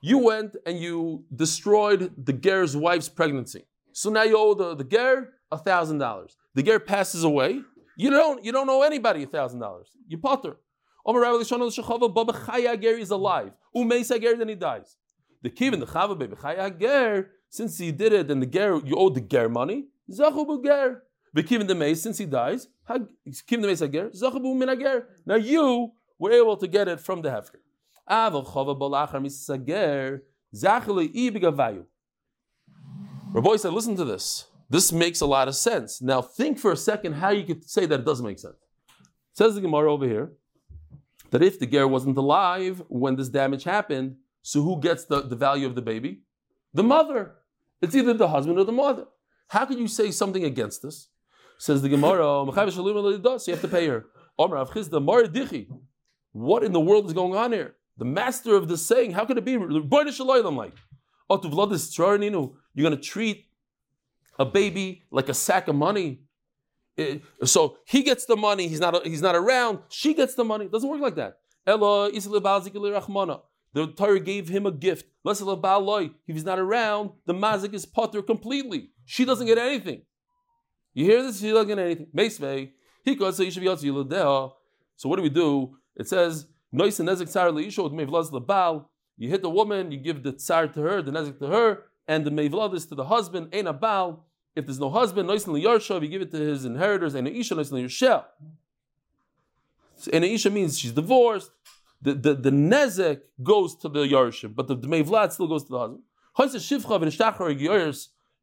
You went and you destroyed the ger's wife's pregnancy. So now you owe the, the ger thousand dollars. The ger passes away. You don't you don't owe anybody thousand dollars. You potter. Omer Rabbi Lishon Shechava Baba Chaya Ger is alive. Umeisa Ger then he dies. The kivin the Chava Bebe Chaya Ger since he did it and the ger you owe the ger money zachu ger. The kivin the meis since he dies kivin the meis ger zachu min ger. Now you were able to get it from the hefker. Aval Chava Balachar Misager Zachali Ibigavayu. Rabbi said, listen to this. This makes a lot of sense. Now think for a second how you could say that it doesn't make sense. Says the Gemara over here that if the ger wasn't alive when this damage happened, so who gets the, the value of the baby? The mother. It's either the husband or the mother. How can you say something against this? Says the Gemara, (laughs) so you have to pay her. What in the world is going on here? The master of this saying, how could it be? like? You're going to treat a baby like a sack of money. Eh, so he gets the money. He's not. He's not around. She gets the money. It doesn't work like that. The Torah gave him a gift. If he's not around, the mazik is potter completely. She doesn't get anything. You hear this? She doesn't get anything. So what do we do? It says, You hit the woman, you give the tsar to her, the nezik to her, and the mevlad is to the husband, ain't a baal. If there's no husband, noisin liyarshav, you give it to his inheritors, and isha liyarshel. And isha means she's divorced. The, the, the nezek goes to the yarshim, but the, the mevlad still goes to the husband.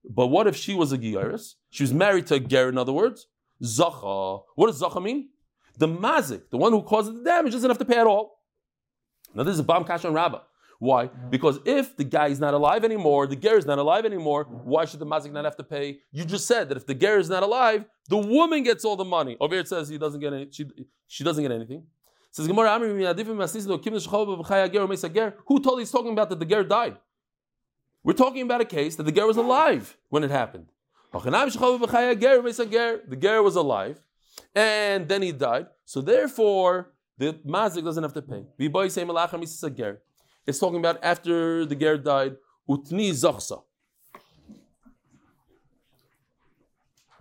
But what if she was a giyaris? She was married to a ger, in other words. Zacha. What does zacha mean? The mazik, the one who causes the damage, doesn't have to pay at all. Now this is a bomb kash on Rabbah. Why? Because if the guy is not alive anymore, the ger is not alive anymore, why should the mazik not have to pay? You just said that if the ger is not alive, the woman gets all the money. Over here it says he doesn't get any, she, she doesn't get anything. It says Who told he's talking about that the ger died? We're talking about a case that the ger was alive when it happened. The ger was alive, and then he died. So therefore, the mazik doesn't have to pay. It's talking about after the ger died, utni zachsa.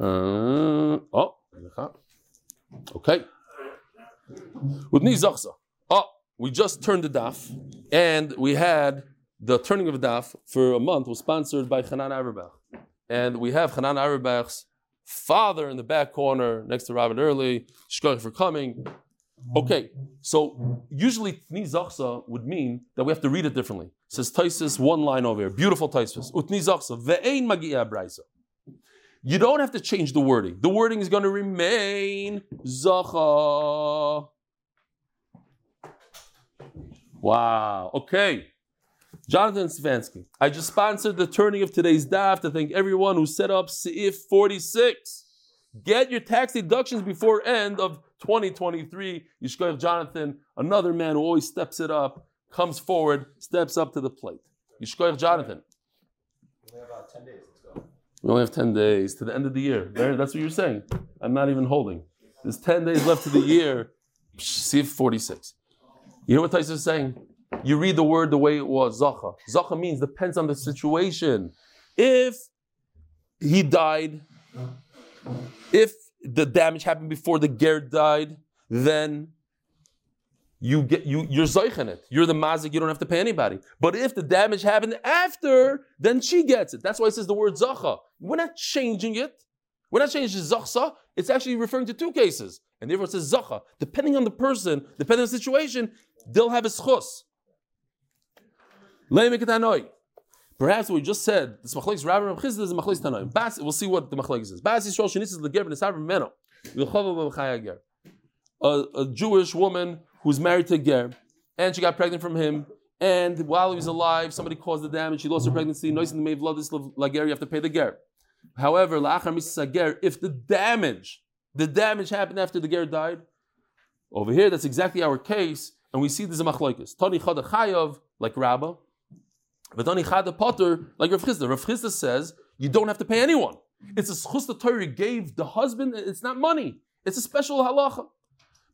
Uh, oh, okay. Utni zachsa. Oh, we just turned the daf, and we had the turning of the daf for a month was sponsored by Hanan Auerbach. And we have Hanan Auerbach's father in the back corner next to Robert Early. Shkoch for coming. Okay, so usually Tni Zachsa would mean that we have to read it differently. It says Taisis, one line over here. Beautiful Taisis. Utni Zachsa, ve'ein magia. You don't have to change the wording. The wording is going to remain Zacha. Wow. Okay. Jonathan Stefansky. I just sponsored the turning of today's daf to thank everyone who set up Seif 46. Get your tax deductions before end of 2023. Yishkoyev Jonathan, another man who always steps it up, comes forward, steps up to the plate. Yishkoyev Jonathan. We only have about 10 days. Let's go. We only have 10 days to the end of the year. That's what you're saying. I'm not even holding. There's 10 days left to the year. See 46. You know what Tyson is saying? You read the word the way it was, Zacha. Zacha means depends on the situation. If he died, if the damage happened before the ger died, then you get you you're zeichen it. You're the mazik. You don't have to pay anybody. But if the damage happened after, then she gets it. That's why it says the word zacha. We're not changing it. We're not changing zachsa. It's actually referring to two cases, and therefore it says zacha. Depending on the person, depending on the situation, they'll have a schus. Perhaps what we just said, this machlekes Rabbi Rav Chisda is a machlekes Tanoim. Bas, we'll see what the machlekes is. Bas Yisrael shenitzes leger b'nesav meno. V'chova b'chaya ger. A a Jewish woman who's married to a ger, and she got pregnant from him, and while he was alive, somebody caused the damage, she lost her pregnancy, noising the maid vladis lager, you have to pay the ger. However, la'achar misas ger, if the damage, the damage happened after the ger died, over here, that's exactly our case, and we see this in machlokes. Tani chada chayav, like Rabbah, but Tani chada potter, like Rav Chisda. Rav Chisda says you don't have to pay anyone. It's a schus the Torah gave the husband. It's not money. It's a special halacha.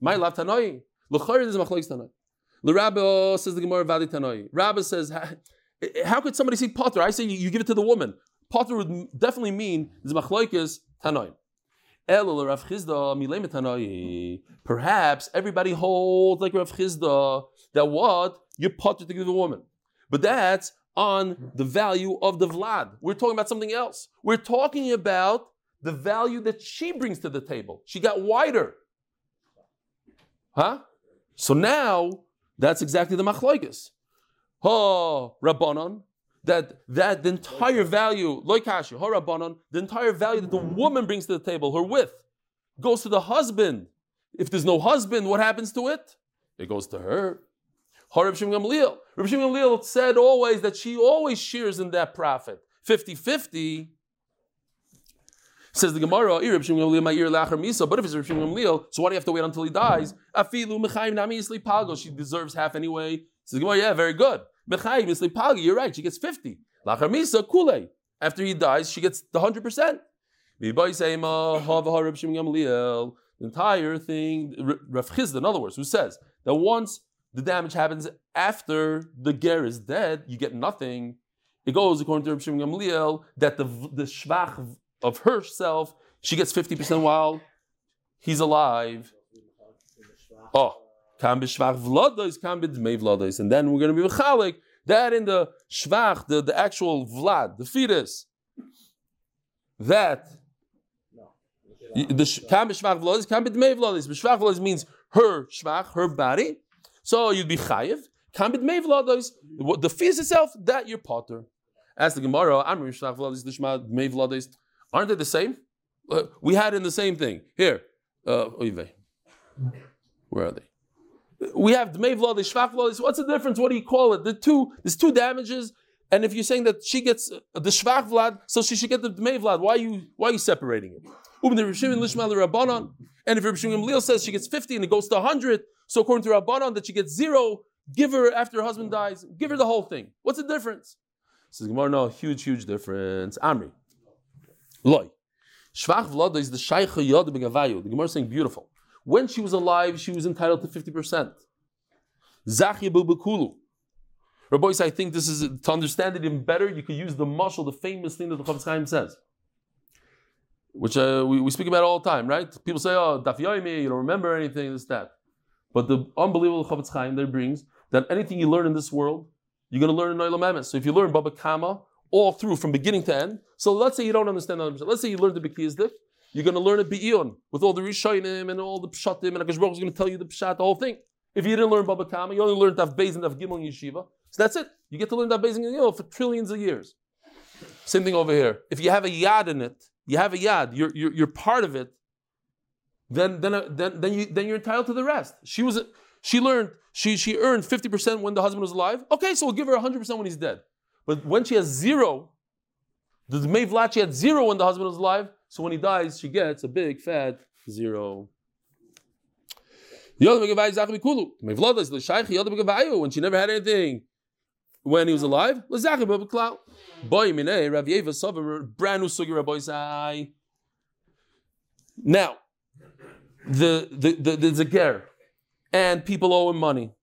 My lav tanoi. L'chayr is machlokes tanoi. The Rabbi says the Gemara Vadi Tanoi. Rabbi says, how, could somebody say potter? I say you, give it to the woman. Potter would definitely mean this machlokes tanoi. Perhaps everybody holds like Rav Chisda that what you potter to give the woman, but that's on the value of the vlad. We're talking about something else. We're talking about the value that she brings to the table. She got wider. Huh? So now that's exactly the machlokes. Oh, Rabbanon, that that the entire value, loikashi, ho oh, Rabbanon, the entire value that the woman brings to the table, her with, goes to the husband. If there's no husband, what happens to it? It goes to her. Reb Shimon Gamliel. Shimon Gamliel said always that she always shares in that profit. 50-50. Says the Gemara, "Ir Reb Shimon Gamliel, my ear lacher misa. But if it's Reb Shimon Gamliel, so why do you have to wait until he dies? Afilu mechayim nami yisli palgo. She deserves half anyway. Says the Gemara, yeah, very good. Mechayim yisli palgo. You're right. She gets 50. Lacher misa kule. After he dies, she gets the 100%. The entire thing, Rav Chisda, in other words, who says that once the damage happens after the ger is dead, you get nothing. It goes according to Rav Shimon Gamliel that the the shvach of herself she gets fifty percent while he's alive. Oh, kam b'shvach vlados, kam b'dmei vlados, and then we're going to be mechalik that in the shvach, the, the actual vlad, the fetus, that the kam b'shvach vlados, kam b'dmei vlados. B'shvach vlados means her shvach, her body. So you'd be chayiv. Kam b'dmei vlados. The fetus itself, that you're potter. Ask the Gemara, Amri shvach vlados, lishma dmei vlados. Aren't they the same? Uh, we had in the same thing. Here, uh, where are they? We have dmei vlados, shvach vlados. What's the difference? What do you call it? The two, there's two damages. And if you're saying that she gets uh, the shvach vlad, so she should get the dmei vlad, why are you why are you separating it? And if Rabbi Shimon says she gets 50 and it goes to 100, so according to Rabbanon that she gets zero, give her after her husband dies, give her the whole thing. What's the difference? Says Gemara, no, huge, huge difference. Amri. Loi. Shvach vlada is the shaycha yod begavayu. The Gemara is saying beautiful. When she was alive, she was entitled to 50%. Zachya bubakulu. Rabbi I think this is to understand it even better. You could use the mushal, the famous thing that the Chofetz Chaim says, which uh, we, we speak about all the time, right? People say, "Oh, daf yomi, you don't remember anything, this that." But the unbelievable Chofetz Chaim that brings that anything you learn in this world, you're going to learn in Olam Emes. So if you learn Baba Kama all through from beginning to end, so let's say you don't understand 100%. Let's say you learned the Bekiyazdik, you're going to learn it Be'ion with all the Rishonim and all the Pshatim, and Akash Baruch is going to tell you the Pshat, the whole thing. If you didn't learn Baba Kama, you only learned Daf Beis and Daf Gimel in Yeshiva. So that's it. You get to learn Daf Beis and Gimel for trillions of years. Same thing over here. If you have a yad in it, you have a yad, you're, you're, you're part of it, then, then, uh, then, then, you, then you're entitled to the rest. She was, she learned, she, she earned 50% when the husband was alive. Okay, so we'll give her 100% when he's dead. But when she has zero, the Dmei Vlad, she had zero when the husband was alive. So when he dies, she gets a big fat zero. When she never had anything when he was alive, Now, the the the there's a ger, and people owe him money,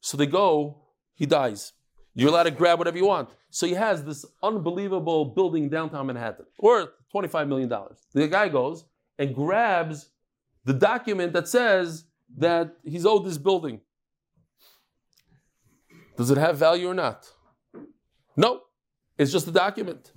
so they go. He dies. You're allowed to grab whatever you want. So he has this unbelievable building downtown Manhattan, worth twenty five million dollars. The guy goes and grabs the document that says that he's owed this building. Does it have value or not? No. It's just a document.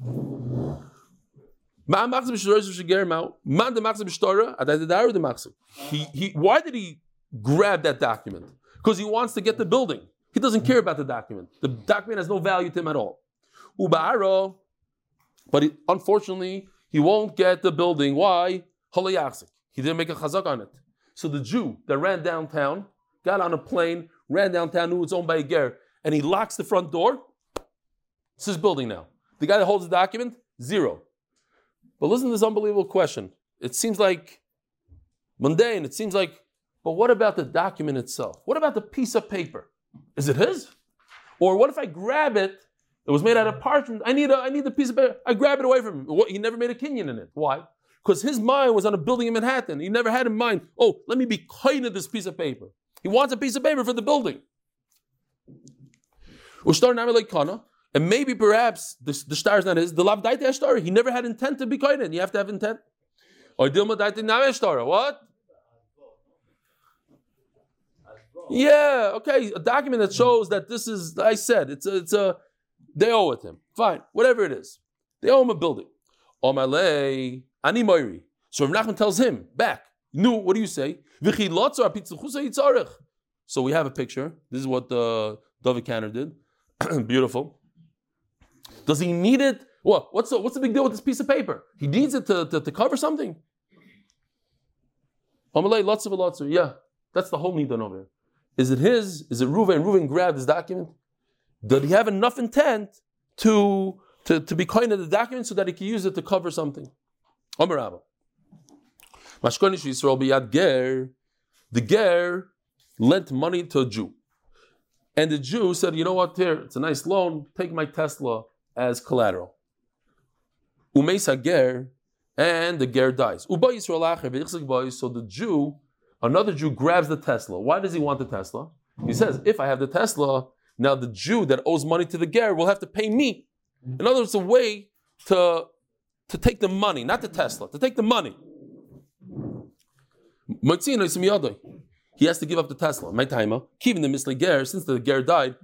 He, he, why did he grab that document? Because he wants to get the building. He doesn't care about the document. The document has no value to him at all. Uba'aro, but he, unfortunately, he won't get the building. Why? Holayachzik. He didn't make a chazak on it. So the Jew that ran downtown, got on a plane, ran downtown, knew it's owned by a ger, and he locks the front door. It's his building now. The guy that holds the document, zero. But listen to this unbelievable question. It seems like mundane. It seems like, but what about the document itself? What about the piece of paper? Is it his? Or what if I grab it? It was made out of parchment. I need a, I need the piece of paper. I grab it away from him. What, he never made a kinyan in it. Why? Because his mind was on a building in Manhattan. He never had in mind, oh, let me be kind of this piece of paper. He wants a piece of paper for the building. And maybe perhaps the, the star is not his. The lav daite story. He never had intent to be kind. You have to have intent. Or dilma daite na What? Yeah, okay. A document that shows that this is, I said, it's a, it's a, they owe it him. Fine, whatever it is. They owe him a building. Omalei, ani moiri. So Rav Nachman tells him back. No, what do you say? So we have a picture. This is what the David Canner did. (clears throat) Beautiful. Does he need it? What? What's the, what's the big deal with this piece of paper? He needs it to, to, to cover something. Yeah. That's the whole need over here. Is it his? Is it Reuven? Reuven grabbed his document. Did he have enough intent to, to, to be kind of the document so that he can use it to cover something? Omer Rabba. Mashkonish Yisrael biyad ger. The ger lent money to a Jew. And the Jew said, you know what, here, it's a nice loan, take my Tesla as collateral. Umeisa ger, and the ger dies. So the Jew Another Jew grabs the Tesla. Why does he want the Tesla? He says, if I have the Tesla, now the Jew that owes money to the Ger will have to pay me. In other words, a way to, to take the money, not the Tesla, to take the money. He has to give up the Tesla. My timer, keeping the misli ger, since the ger died,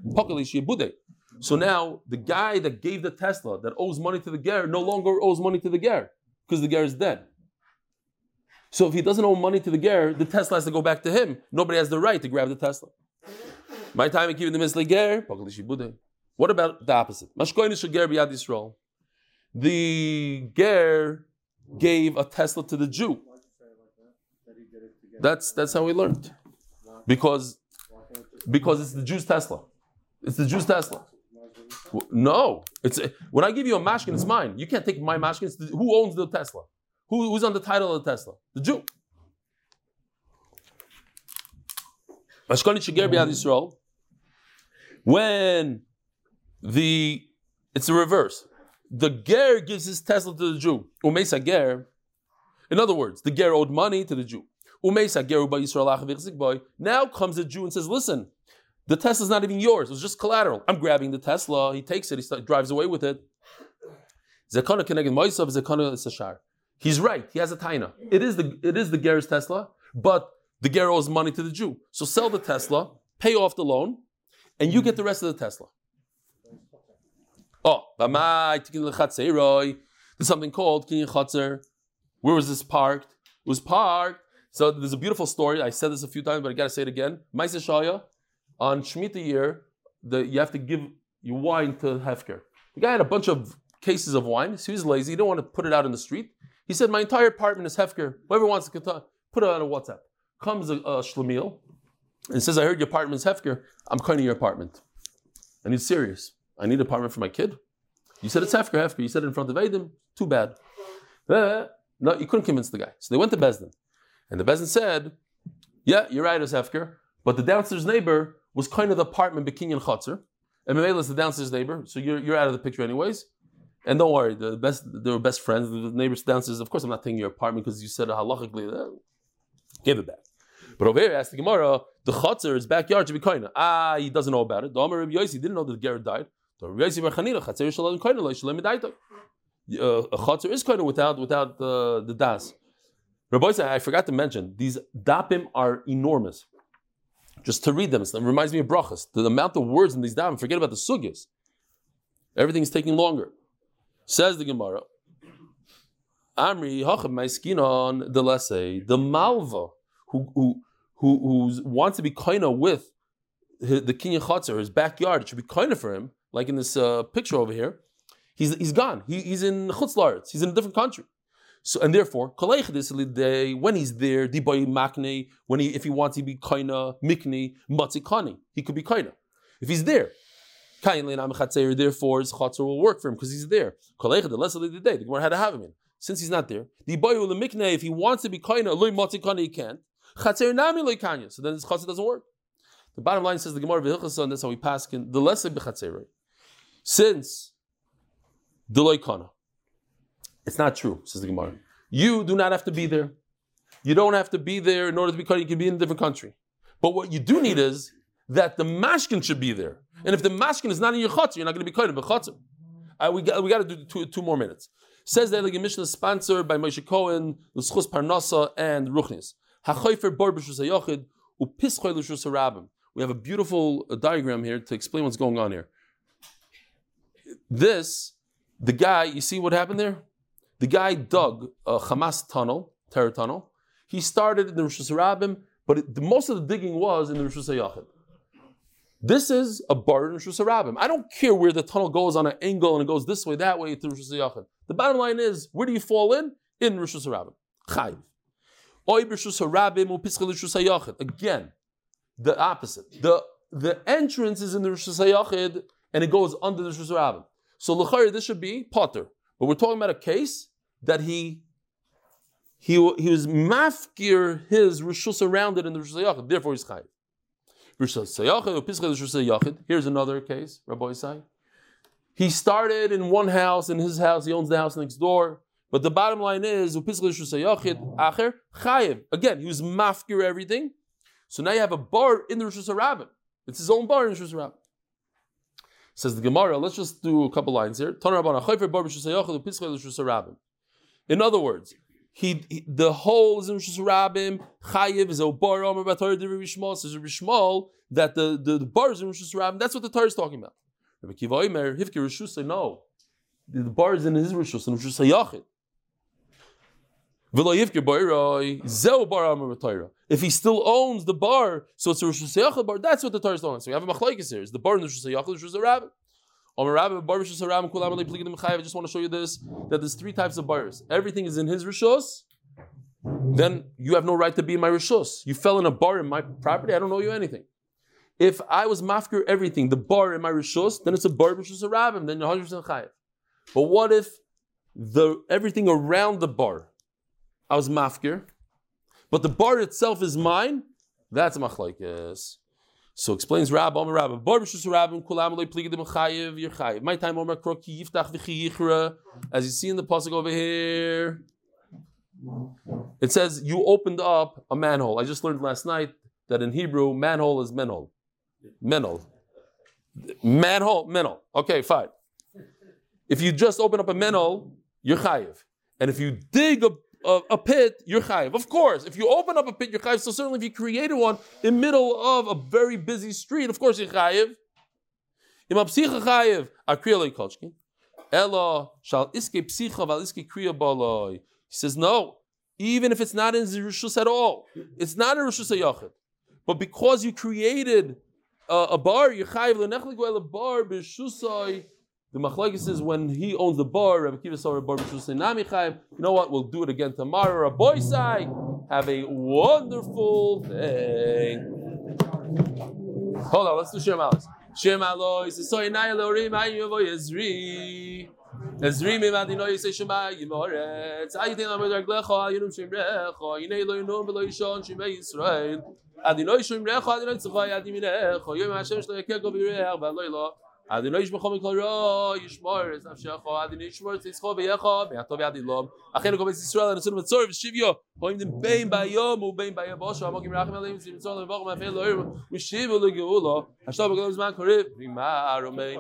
so now the guy that gave the Tesla that owes money to the ger no longer owes money to the ger because the ger is dead. So if he doesn't owe money to the ger, the Tesla has to go back to him. Nobody has the right to grab the Tesla. My time in giving the misli ger. What about the opposite? The ger gave a Tesla to the Jew. That's that's how we learned. Because because it's the Jew's Tesla. It's the Jew's Tesla. No, it's when I give you a mashkin, it's mine. You can't take my mashkin. who owns the Tesla? Who, who's on the title of the Tesla? The Jew. When the it's the reverse. The ger gives his Tesla to the Jew. Umesa ger. In other words, the ger owed money to the Jew. Umesa ger Now comes the Jew and says, "Listen, the Tesla's not even yours. It was just collateral. I'm grabbing the Tesla. He takes it. He start, drives away with it. Zekana. Zekana. He's right. He has a taina. It is the it is the ger's Tesla, but the ger owes money to the Jew. So sell the Tesla, pay off the loan, and you get the rest of the Tesla. Oh, there's something called. Where was this parked? It was parked. So there's a beautiful story. I said this a few times, but I got to say it again. Maisa Shaya, on Shemitah year, the, you have to give your wine to Hefker. The guy had a bunch of cases of wine. So he was lazy. He didn't want to put it out in the street. He said, My entire apartment is Hefker. Whoever wants to put it on a WhatsApp. Comes a, a Shlemiel and says, I heard your apartment is Hefker. I'm cutting your apartment. And he's serious. I need an apartment for my kid. You said it's Hefker, Hefker. You said it in front of Adam. Too bad. No, you couldn't convince the guy. So they went to Bezdin. And the Bezdin said, Yeah, you're right, it's Hefker. But the downstairs neighbor was kind of the apartment Bekinyan Chatzar. And Mamela is the downstairs neighbor, so you're, you're out of the picture anyways. And don't worry, the best they were best friends. The neighbors downstairs. Of course, I'm not taking your apartment because you said halachically. Uh, give it back. But over here, ask the Gemara, the chutzer's backyard should be koina. Ah, he doesn't know about it. The Omer Rabbi didn't know that Gerard died. The Rabbi Yossi bar Chanina chatzer shalom koina lo shalom medaito. Uh, a chutzer is koina without without the the das. Rabbi I forgot to mention these dapim are enormous. Just to read them, it reminds me of brachas. The amount of words in these dapim. Forget about the sugyas. Everything is taking longer. Says the Gemara. Amri hacham maiskinon the lesse the malva who who who wants to be kinda with the kinyan chatzar, his backyard. It should be kinda for him, like in this uh, picture over here. He's, he's gone. He, he's in Chutz La'aretz. He's in a different country. So and therefore, when he's there, makne, when he if he wants to be kaina mikni matzikani, he could be kaina. If he's there, therefore his chatzor will work for him because he's there. The day, the Gemara had to have him in. Since he's not there, the mikne if he wants to be kaina loy matzikani he can't. Chatzer nami loy kanya. So then his chatzor doesn't work. The bottom line says the Gemara v'hilchasa, and that's how we pass in the lesson b'chatzerei. Since the loy kana. It's not true, says the Gemara. You do not have to be there. You don't have to be there in order to be cut. You can be in a different country. But what you do need is that the mashkin should be there. And if the mashkin is not in your chutzah, you're not going to be cut in chutzah. Uh, we got, we got to do two, two more minutes. Says that the Mishnah is sponsored by Moshe Cohen, L'schus Parnasa, and Ruchnis. We have a beautiful uh, diagram here to explain what's going on here. This, the guy, you see what happened there? The guy dug a Hamas tunnel, terror tunnel. He started in the Rosh Hashanah, but it, the, most of the digging was in the Rosh Hashanah. This is a bar in Rosh Hashanah. I don't care where the tunnel goes on an angle and it goes this way, that way to Rosh Hashanah. The bottom line is, where do you fall in? In Rosh Hashanah. Chayiv. Again, the opposite. The, the entrance is in the Rosh Hashanah and it goes under the Rosh Hashanah. So, this should be Potter. But we're talking about a case that he he, he was mafkir his rishus around it in the rishus yachid. Therefore, he's chayiv. Rishus yachid, pischa rishus yachid. Here's another case, Rabbi Isai. He started in one house, in his house, he owns the house next door. But the bottom line is, upischa rishus yachid, acher chayiv. Again, he was mafkir everything. So now you have a bar in the rishus rabbin. It's his own bar in the rishus rabbin. Says the Gemara, let's just do a couple lines here. In other words, he, he the whole is in Rosh Hashanah, Chayiv is a bar Omer Batar Divi Rishmal, says Rishmal, that the, the, the bar is in Rosh Hashanah, that's what the Torah is talking about. Rabbi Kiva Omer, Hivki Rishus, no. The, bar is in his Rishus, in Rosh Hashanah. If he still owns the bar, so it's a Rosh bar, that's what the Torah is talking So we have a machlaikis here. Is the bar in the Rosh Hashanah, Rosh Hashanah I just want to show you this, that there's three types of bars. Everything is in his Rishos, then you have no right to be in my Rishos. You fell in a bar in my property, I don't owe you anything. If I was mafkir everything, the bar in my Rishos, then it's a bar Rishos Rabbim, then you're 100% chayiv. But what if the everything around the bar I was mafkir, but the bar itself is mine, that's machlaikis. So explains Rab, Omer Rab, Bar B'Shus Rabim, Kulam Loi Pligadim Chayiv, Yer Chayiv. My time, Omer Kroki Yiftach V'chi Yichra. As you see in the pasuk over here, it says you opened up a manhole. I just learned last night that in Hebrew, manhole is menhole. Menhole. Manhole, menhole. Okay, fine. If you just open up a menhole, you're chayiv. And if you dig a a, a pit, you're chayiv. Of course, if you open up a pit, you're chayiv. So certainly, if you created one in middle of a very busy street, of course you're chayiv. Im psicha chayiv akriya kolchkin. Shall iske psicha val iske kriya baloi. He says no, even if it's not in Zerushus at all, it's not in Rishus Yachid. But because you created a bar, you're chayiv lenechlik a bar b'shusai the machlekes is when he owns the bar, Rabbi Kiva saw bar Nami You know what? We'll do it again tomorrow. Rabbi Sai, have a wonderful day. Hold on, let's do Shem Alos. Shem Alos. So Inay Ayin Yavo Yezri. Ezri mi madino yisei shema yimoretz. Ayitin lamed raglecha yinum shem recha. Yinei lo yinum v'lo yishon shemei Yisrael. Adino yishom recha adino yitzchai adiminecha. Yom Hashem shlo yakeko v'yireach v'lo yilo. Adonai yishmachom mikol yishmor es nafshecho Adonai yishmor es yitzcho v'yecho v'yato v'yad ilom achenu beis Yisrael anusun v'tzor v'shivyo. Hoim dem bein bayom u bein bayabosho amokim rachim aleim tzim tzor levoch ma'afel lo'ir v'shivu l'geulo. Hashtav b'golom zman korib v'ma aromein